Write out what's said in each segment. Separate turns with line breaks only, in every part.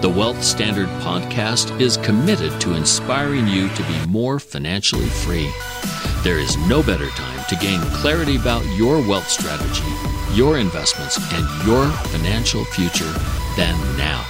The Wealth Standard podcast is committed to inspiring you to be more financially free. There is no better time to gain clarity about your wealth strategy, your investments, and your financial future than now.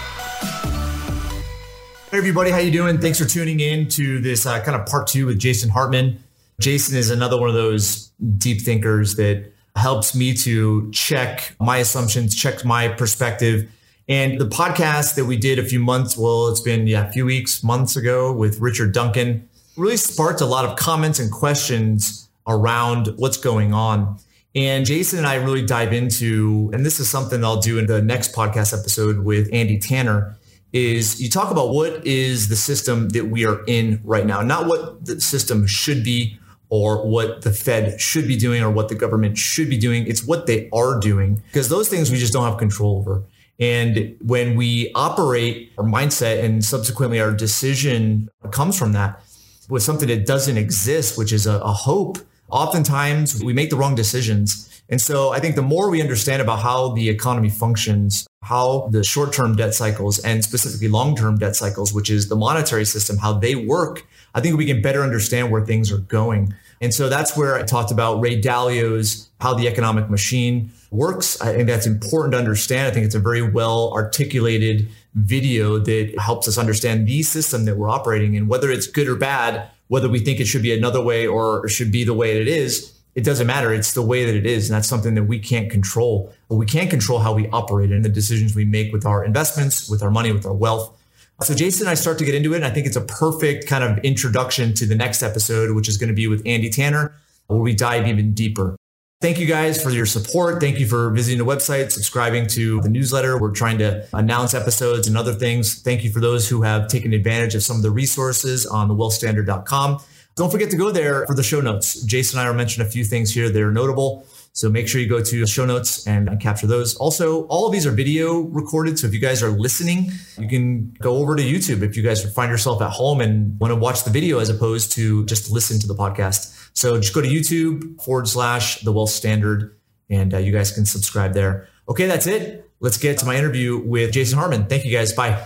Hey everybody, how you doing? Thanks for tuning in to this uh, kind of part two with Jason Hartman. Jason is another one of those deep thinkers that helps me to check my assumptions, check my perspective, and the podcast that we did a few months, well, it's been yeah, a few weeks, months ago with Richard Duncan, really sparked a lot of comments and questions around what's going on. And Jason and I really dive into, and this is something I'll do in the next podcast episode with Andy Tanner, is you talk about what is the system that we are in right now, not what the system should be or what the Fed should be doing or what the government should be doing. It's what they are doing because those things we just don't have control over. And when we operate our mindset and subsequently our decision comes from that with something that doesn't exist, which is a, a hope, oftentimes we make the wrong decisions. And so I think the more we understand about how the economy functions, how the short term debt cycles and specifically long term debt cycles, which is the monetary system, how they work, I think we can better understand where things are going. And so that's where I talked about Ray Dalio's How the Economic Machine Works. I think that's important to understand. I think it's a very well articulated video that helps us understand the system that we're operating in, whether it's good or bad, whether we think it should be another way or should be the way it is. It doesn't matter. It's the way that it is. And that's something that we can't control. But we can control how we operate and the decisions we make with our investments, with our money, with our wealth. So Jason and I start to get into it. And I think it's a perfect kind of introduction to the next episode, which is going to be with Andy Tanner, where we dive even deeper. Thank you guys for your support. Thank you for visiting the website, subscribing to the newsletter. We're trying to announce episodes and other things. Thank you for those who have taken advantage of some of the resources on the wealthstandard.com. Don't forget to go there for the show notes. Jason and I are mentioning a few things here that are notable. So make sure you go to show notes and capture those. Also, all of these are video recorded. So if you guys are listening, you can go over to YouTube if you guys find yourself at home and want to watch the video as opposed to just listen to the podcast. So just go to YouTube forward slash the wealth standard and uh, you guys can subscribe there. Okay, that's it. Let's get to my interview with Jason Hartman. Thank you guys. Bye.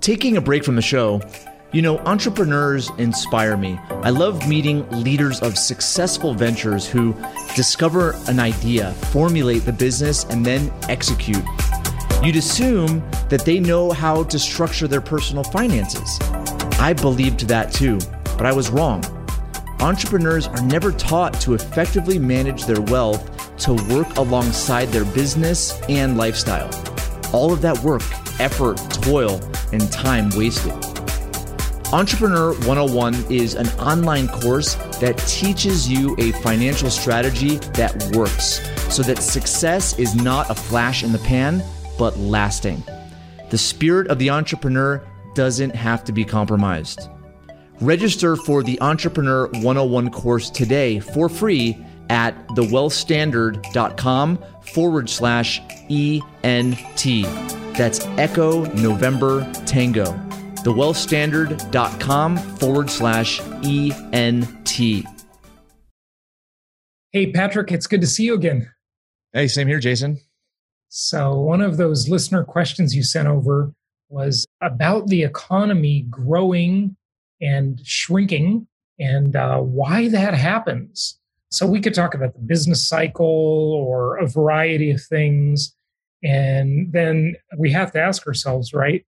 Taking a break from the show, you know, entrepreneurs inspire me. I love meeting leaders of successful ventures who discover an idea, formulate the business, and then execute. You'd assume that they know how to structure their personal finances. I believed that too, but I was wrong. Entrepreneurs are never taught to effectively manage their wealth to work alongside their business and lifestyle. All of that work, effort, toil, and time wasted. Entrepreneur 101 is an online course that teaches you a financial strategy that works so that success is not a flash in the pan, but lasting. The spirit of the entrepreneur doesn't have to be compromised. Register for the Entrepreneur 101 course today for free at thewealthstandard.com forward slash ENT. That's Echo November Tango thewealthstandard.com forward slash ENT.
Hey, Patrick, it's good to see you again.
Hey, same here, Jason.
So, one of those listener questions you sent over was about the economy growing and shrinking and uh, why that happens. So, we could talk about the business cycle or a variety of things. And then we have to ask ourselves, right?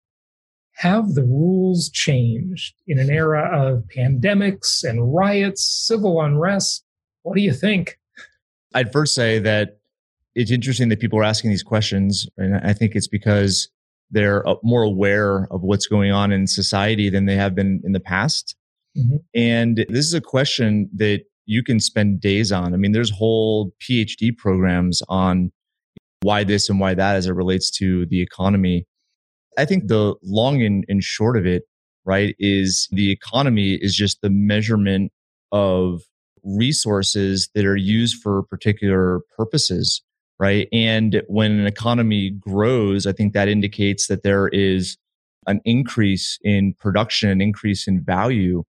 Have the rules changed in an era of pandemics and riots, civil unrest? What do you think?
I'd first say that it's interesting that people are asking these questions. And I think it's because they're uh, more aware of what's going on in society than they have been in the past. Mm-hmm. And this is a question that you can spend days on. I mean, there's whole PhD programs on why this and why that as it relates to the economy. I think the long and, and short of it, right, is the economy is just the measurement of resources that are used for particular purposes, right? And when an economy grows, I think that indicates that there is an increase in production, an increase in value.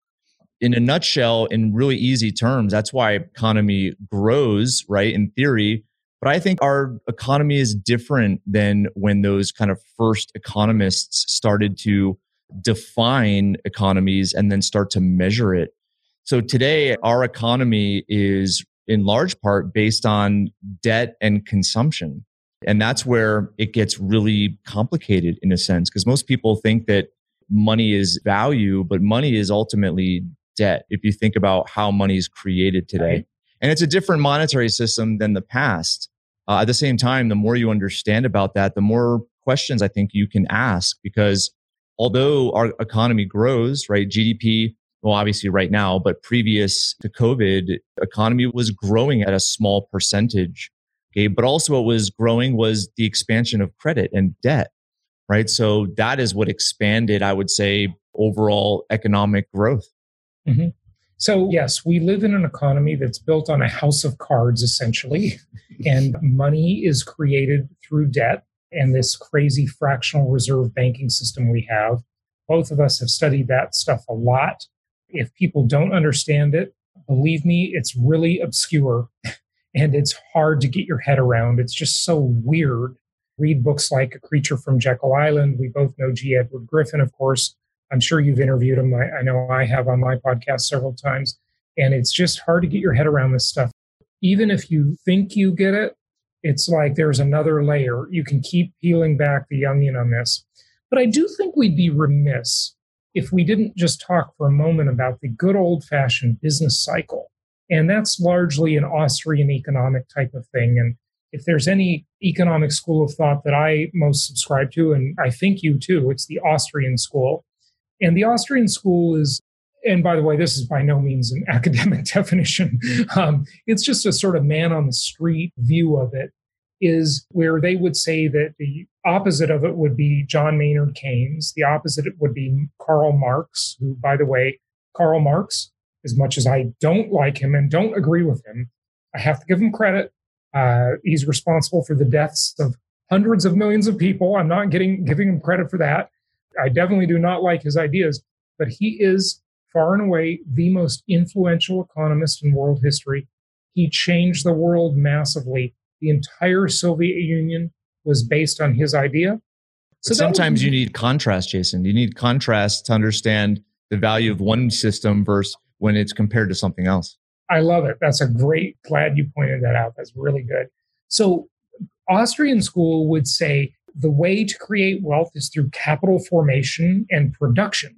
In a nutshell, in really easy terms, that's why economy grows, right? In theory, but I think our economy is different than when those kind of first economists started to define economies and then start to measure it. So today, our economy is in large part based on debt and consumption. And that's where it gets really complicated in a sense, because most people think that money is value, but money is ultimately debt. If you think about how money is created today. Right. And it's a different monetary system than the past. Uh, at the same time, the more you understand about that, the more questions I think you can ask because although our economy grows, right? GDP, well, obviously right now, but previous to COVID, economy was growing at a small percentage. Okay. But also what was growing was the expansion of credit and debt, right? So that is what expanded, I would say, overall economic growth.
Mm-hmm. So, yes, we live in an economy that's built on a house of cards, essentially, and money is created through debt and this crazy fractional reserve banking system we have. Both of us have studied that stuff a lot. If people don't understand it, believe me, it's really obscure and it's hard to get your head around. It's just so weird. Read books like A Creature from Jekyll Island. We both know G. Edward Griffin, of course, I'm sure you've interviewed him. I, I know I have on my podcast several times. And it's just hard to get your head around this stuff. Even if you think you get it, it's like there's another layer. You can keep peeling back the onion on this. But I do think we'd be remiss if we didn't just talk for a moment about the good old fashioned business cycle. And that's largely an Austrian economic type of thing. And if there's any economic school of thought that I most subscribe to, and I think you too, it's the Austrian school. And the Austrian school is, and by the way, this is by no means an academic definition. Um, it's just a sort of man on the street view of it, is where they would say that the opposite of it would be John Maynard Keynes. The opposite would be Karl Marx, who, by the way, Karl Marx, as much as I don't like him and don't agree with him, I have to give him credit. Uh, he's responsible for the deaths of hundreds of millions of people. I'm not getting giving him credit for that. I definitely do not like his ideas, but he is far and away the most influential economist in world history. He changed the world massively. The entire Soviet Union was based on his idea.
So sometimes you need contrast, Jason. You need contrast to understand the value of one system versus when it's compared to something else.
I love it. That's a great, glad you pointed that out. That's really good. So, Austrian school would say the way to create wealth is through capital formation and production.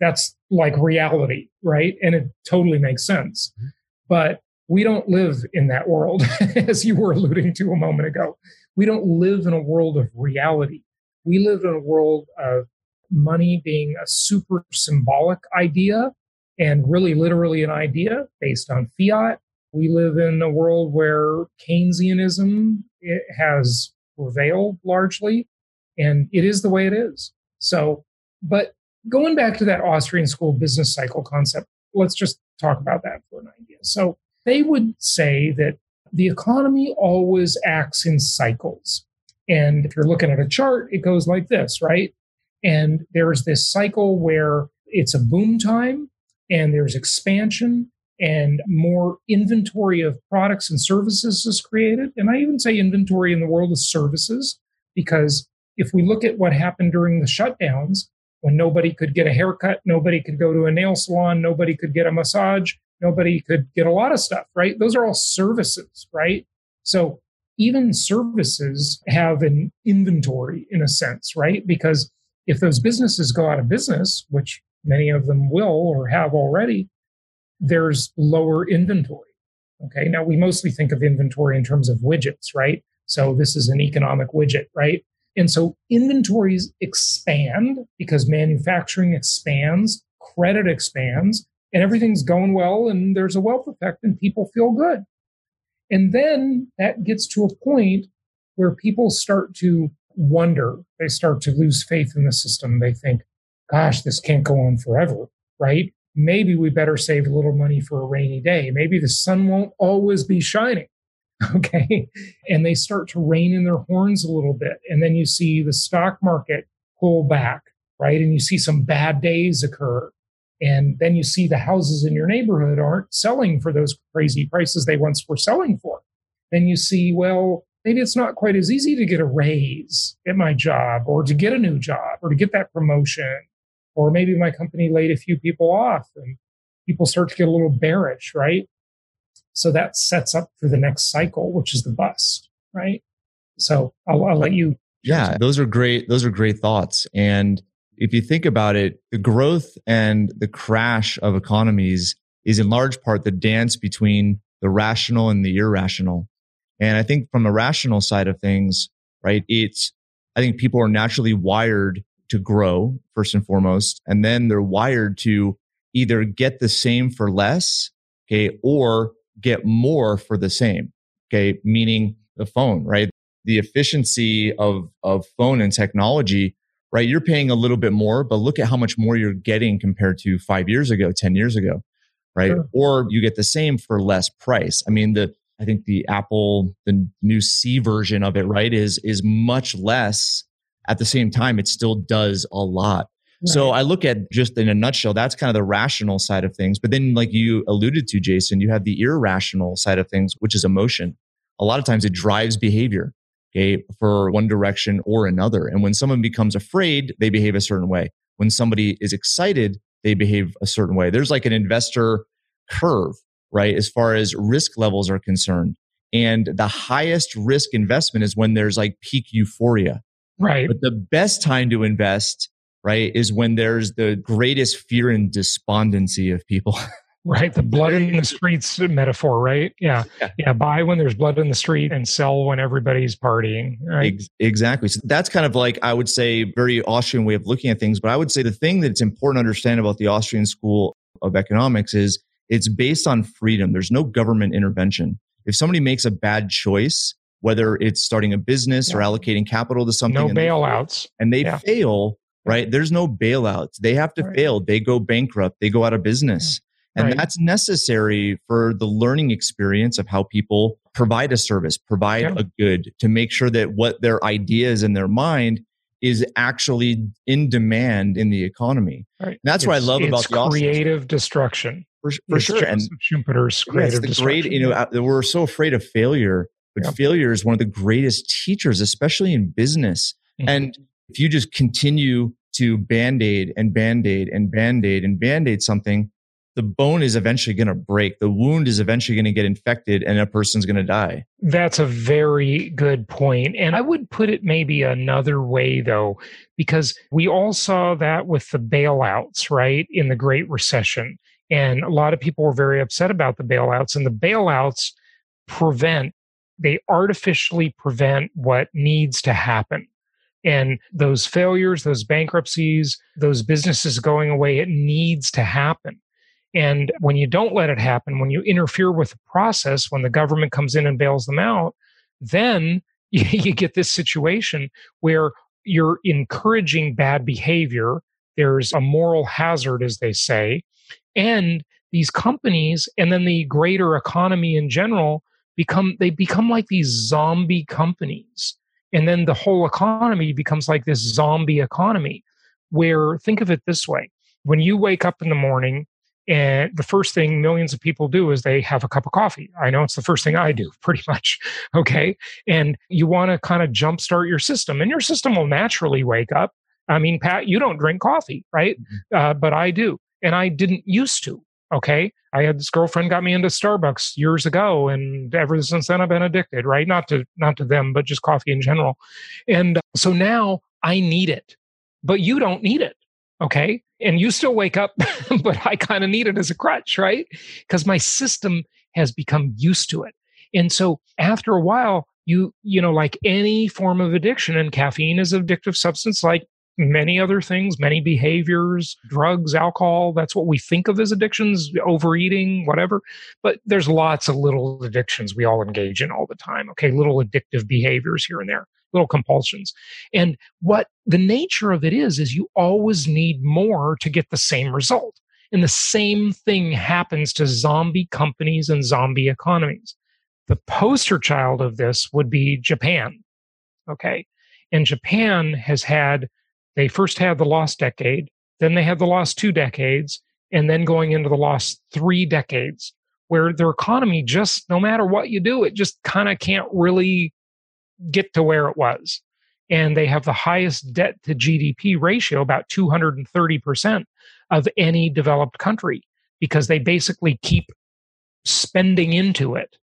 That's like reality, right? And it totally makes sense. Mm-hmm. But we don't live in that world, as you were alluding to a moment ago. We don't live in a world of reality. We live in a world of money being a super symbolic idea and really literally an idea based on fiat. We live in a world where Keynesianism has prevail largely, and it is the way it is. So, but going back to that Austrian school business cycle concept, let's just talk about that for an idea. So, they would say that the economy always acts in cycles. And if you're looking at a chart, it goes like this, right? And there's this cycle where it's a boom time and there's expansion and more inventory of products and services is created. And I even say inventory in the world of services, because if we look at what happened during the shutdowns, when nobody could get a haircut, nobody could go to a nail salon, nobody could get a massage, nobody could get a lot of stuff, right? Those are all services, right? So even services have an inventory in a sense, right? Because if those businesses go out of business, which many of them will or have already, there's lower inventory. Okay. Now we mostly think of inventory in terms of widgets, right? So this is an economic widget, right? And so inventories expand because manufacturing expands, credit expands, and everything's going well, and there's a wealth effect, and people feel good. And then that gets to a point where people start to wonder, they start to lose faith in the system. They think, gosh, this can't go on forever, right? Maybe we better save a little money for a rainy day. Maybe the sun won't always be shining. Okay. And they start to rein in their horns a little bit. And then you see the stock market pull back, right? And you see some bad days occur. And then you see the houses in your neighborhood aren't selling for those crazy prices they once were selling for. Then you see, well, maybe it's not quite as easy to get a raise at my job or to get a new job or to get that promotion. Or maybe my company laid a few people off and people start to get a little bearish, right? So that sets up for the next cycle, which is the bust, right? So I'll, I'll let you.
Yeah, those are great. Those are great thoughts. And if you think about it, the growth and the crash of economies is in large part the dance between the rational and the irrational. And I think from the rational side of things, right, it's, I think people are naturally wired to grow first and foremost. And then they're wired to either get the same for less, okay, or get more for the same. Okay. Meaning the phone, right? The efficiency of, of phone and technology, right? You're paying a little bit more, but look at how much more you're getting compared to five years ago, 10 years ago, right? Sure. Or you get the same for less price. I mean, the, I think the Apple, the new C version of it, right, is, is much less. At the same time, it still does a lot. So I look at just in a nutshell, that's kind of the rational side of things. But then, like you alluded to, Jason, you have the irrational side of things, which is emotion. A lot of times it drives behavior, okay, for one direction or another. And when someone becomes afraid, they behave a certain way. When somebody is excited, they behave a certain way. There's like an investor curve, right? As far as risk levels are concerned. And the highest risk investment is when there's like peak euphoria.
Right.
But the best time to invest right, is when there's the greatest fear and despondency of people.
right. The blood in the streets metaphor, right? Yeah. yeah. Yeah. Buy when there's blood in the street and sell when everybody's partying. Right.
Exactly. So that's kind of like, I would say, very Austrian way of looking at things. But I would say the thing that's important to understand about the Austrian school of economics is it's based on freedom. There's no government intervention. If somebody makes a bad choice, whether it's starting a business yeah. or allocating capital to something,
no and bailouts,
they, and they yeah. fail, right? There's no bailouts. They have to right. fail. They go bankrupt. They go out of business. And right. that's necessary for the learning experience of how people provide a service, provide yeah. a good to make sure that what their ideas in their mind is actually in demand in the economy. Right. that's it's, what I love about
the creative destruction.
For, for sure. And
Schumpeter's creative
the great, you know, uh, we're so afraid of failure, but yeah. failure is one of the greatest teachers, especially in business. Mm-hmm. And if you just continue to band aid and band aid and band aid and band aid something, the bone is eventually going to break. The wound is eventually going to get infected and a person's going to die.
That's a very good point. And I would put it maybe another way, though, because we all saw that with the bailouts, right, in the Great Recession. And a lot of people were very upset about the bailouts, and the bailouts prevent, they artificially prevent what needs to happen. And those failures, those bankruptcies, those businesses going away, it needs to happen. And when you don't let it happen, when you interfere with the process, when the government comes in and bails them out, then you, get this situation where you're encouraging bad behavior. There's a moral hazard, as they say. And these companies and then the greater economy in general become, they become like these zombie companies and then the whole economy becomes like this zombie economy where think of it this way when you wake up in the morning and the first thing millions of people do is they have a cup of coffee. I know it's the first thing I do, pretty much. Okay. And you want to kind of jumpstart your system, and your system will naturally wake up. I mean, Pat, you don't drink coffee, right? Mm-hmm. Uh, but I do. And I didn't used to. Okay. I had this girlfriend got me into Starbucks years ago, and ever since then I've been addicted, right? Not to not to them, but just coffee in general. And uh, so now I need it. but you don't need it. Okay. And you still wake up, but I kind of need it as a crutch, right? Because my system has become used to it. And so after a while, you, you know, like any form of addiction, and caffeine is an addictive substance like many other things, many behaviors, drugs, alcohol. That's what we think of as addictions, overeating, whatever. But there's lots of little addictions we all engage in all the time. Okay. Little addictive behaviors here and there, little compulsions. And what the nature of it is, is you always need more to get the same result. And the same thing happens to zombie companies and zombie economies. The poster child of this would be Japan. Okay. And Japan has had they first had the lost decade, then they had the lost two decades, and then going into the lost three decades, where their economy just, no matter what you do, it just kind of can't really get to where it was. And they have the highest debt to GDP ratio, about 230% of any developed country, because they basically keep spending into it.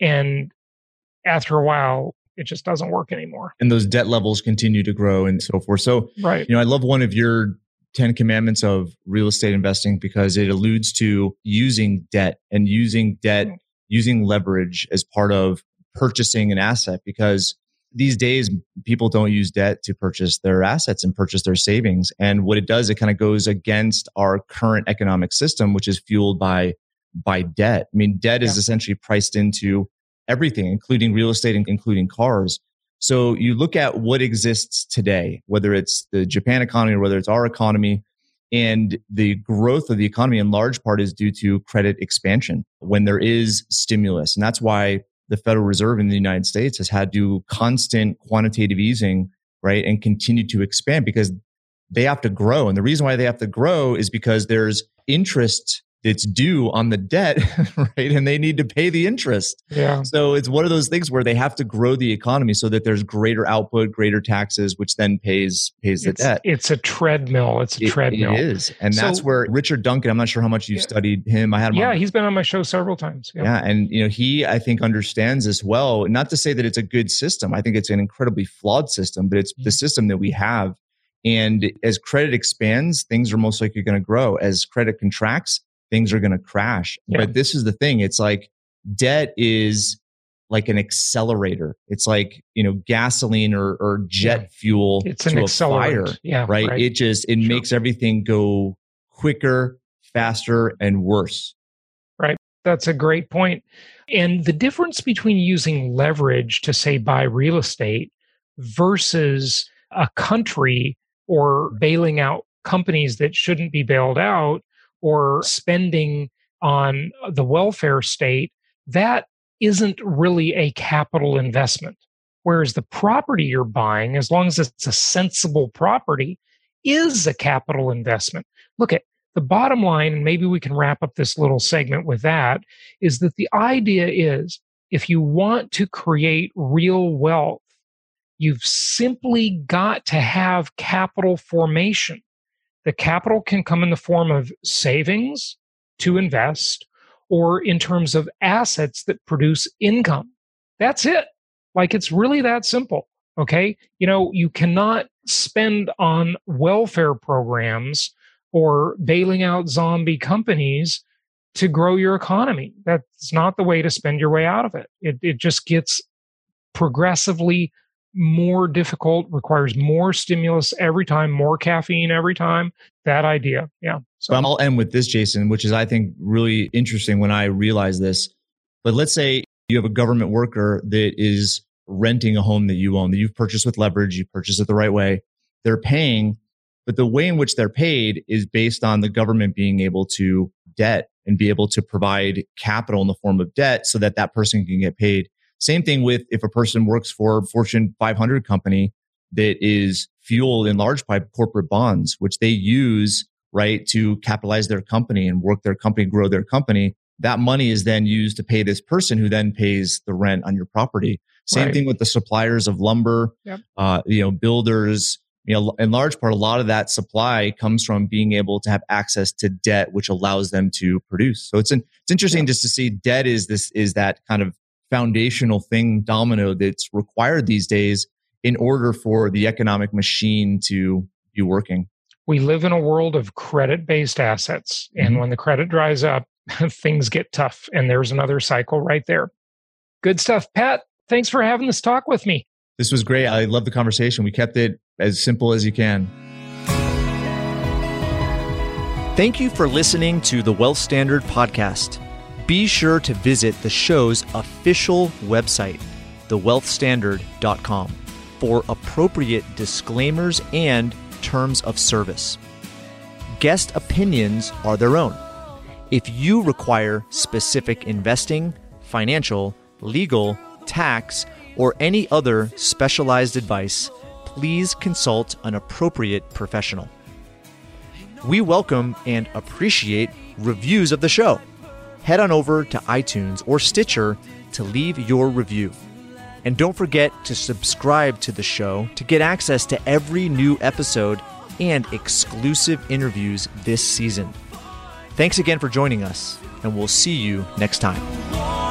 And after a while, it just doesn't work anymore.
And those debt levels continue to grow and so forth. So,
right.
you know, I love one of your 10 commandments of real estate investing because it alludes to using debt and using debt, mm-hmm. using leverage as part of purchasing an asset because these days people don't use debt to purchase their assets and purchase their savings. And what it does, it kind of goes against our current economic system, which is fueled by by debt. I mean, debt yeah. is essentially priced into everything, including real estate and including cars. So you look at what exists today, whether it's the Japan economy or whether it's our economy, and the growth of the economy in large part is due to credit expansion when there is stimulus. And that's why the Federal Reserve in the United States has had to constant quantitative easing, right? And continue to expand because they have to grow. And the reason why they have to grow is because there's interest it's due on the debt, right? And they need to pay the interest.
Yeah.
So it's one of those things where they have to grow the economy so that there's greater output, greater taxes, which then pays pays the
it's,
debt.
It's a treadmill. It's a
it,
treadmill.
It is, and so, that's where Richard Duncan. I'm not sure how much you've yeah. studied him. I had him.
Yeah,
on,
he's been on my show several times.
Yeah. yeah, and you know he I think understands this well. Not to say that it's a good system. I think it's an incredibly flawed system, but it's the mm-hmm. system that we have. And as credit expands, things are most likely going to grow. As credit contracts, things are going to crash. Yeah. But this is the thing. It's like debt is like an accelerator. It's like, you know, gasoline or, or jet yeah. fuel
it's an accelerator. Fire,
yeah. Right? right? It just, it sure. makes everything go quicker, faster, and worse.
Right. That's a great point. And the difference between using leverage to say buy real estate versus a country or bailing out companies that shouldn't be bailed out or spending on the welfare state, that isn't really a capital investment. Whereas the property you're buying, as long as it's a sensible property, is a capital investment. Look at the bottom line, and maybe we can wrap up this little segment with that, is that the idea is if you want to create real wealth, you've simply got to have capital formation. The capital can come in the form of savings to invest or in terms of assets that produce income. That's it. Like it's really that simple. Okay. You know, you cannot spend on welfare programs or bailing out zombie companies to grow your economy. That's not the way to spend your way out of it. It, it just gets progressively more difficult, requires more stimulus every time, more caffeine every time. That idea. Yeah.
So I'll end with this, Jason, which is, I think, really interesting when I realize this. But let's say you have a government worker that is renting a home that you own, that you've purchased with leverage, you purchased it the right way. They're paying, but the way in which they're paid is based on the government being able to debt and be able to provide capital in the form of debt so that that person can get paid. Same thing with if a person works for a Fortune 500 company that is fueled in large by corporate bonds, which they use, right, to capitalize their company and work their company, grow their company. That money is then used to pay this person who then pays the rent on your property. Same right. thing with the suppliers of lumber, yep. uh, you know, builders, you know, in large part, a lot of that supply comes from being able to have access to debt, which allows them to produce. So it's an, it's interesting just to see debt is this, is that kind of foundational thing domino that's required these days in order for the economic machine to be working.
We live in a world of credit based assets. And mm-hmm. when the credit dries up, things get tough. And there's another cycle right there. Good stuff. Pat, thanks for having this talk with me.
This was great. I love the conversation. We kept it as simple as you can. Thank you for listening to the Wealth Standard podcast. Be sure to visit the show's official website, thewealthstandard.com, for appropriate disclaimers and terms of service. Guest opinions are their own. If you require specific investing, financial, legal, tax, or any other specialized advice, please consult an appropriate professional. We welcome and appreciate reviews of the show. Head on over to iTunes or Stitcher to leave your review. And don't forget to subscribe to the show to get access to every new episode and exclusive interviews this season. Thanks again for joining us, and we'll see you next time.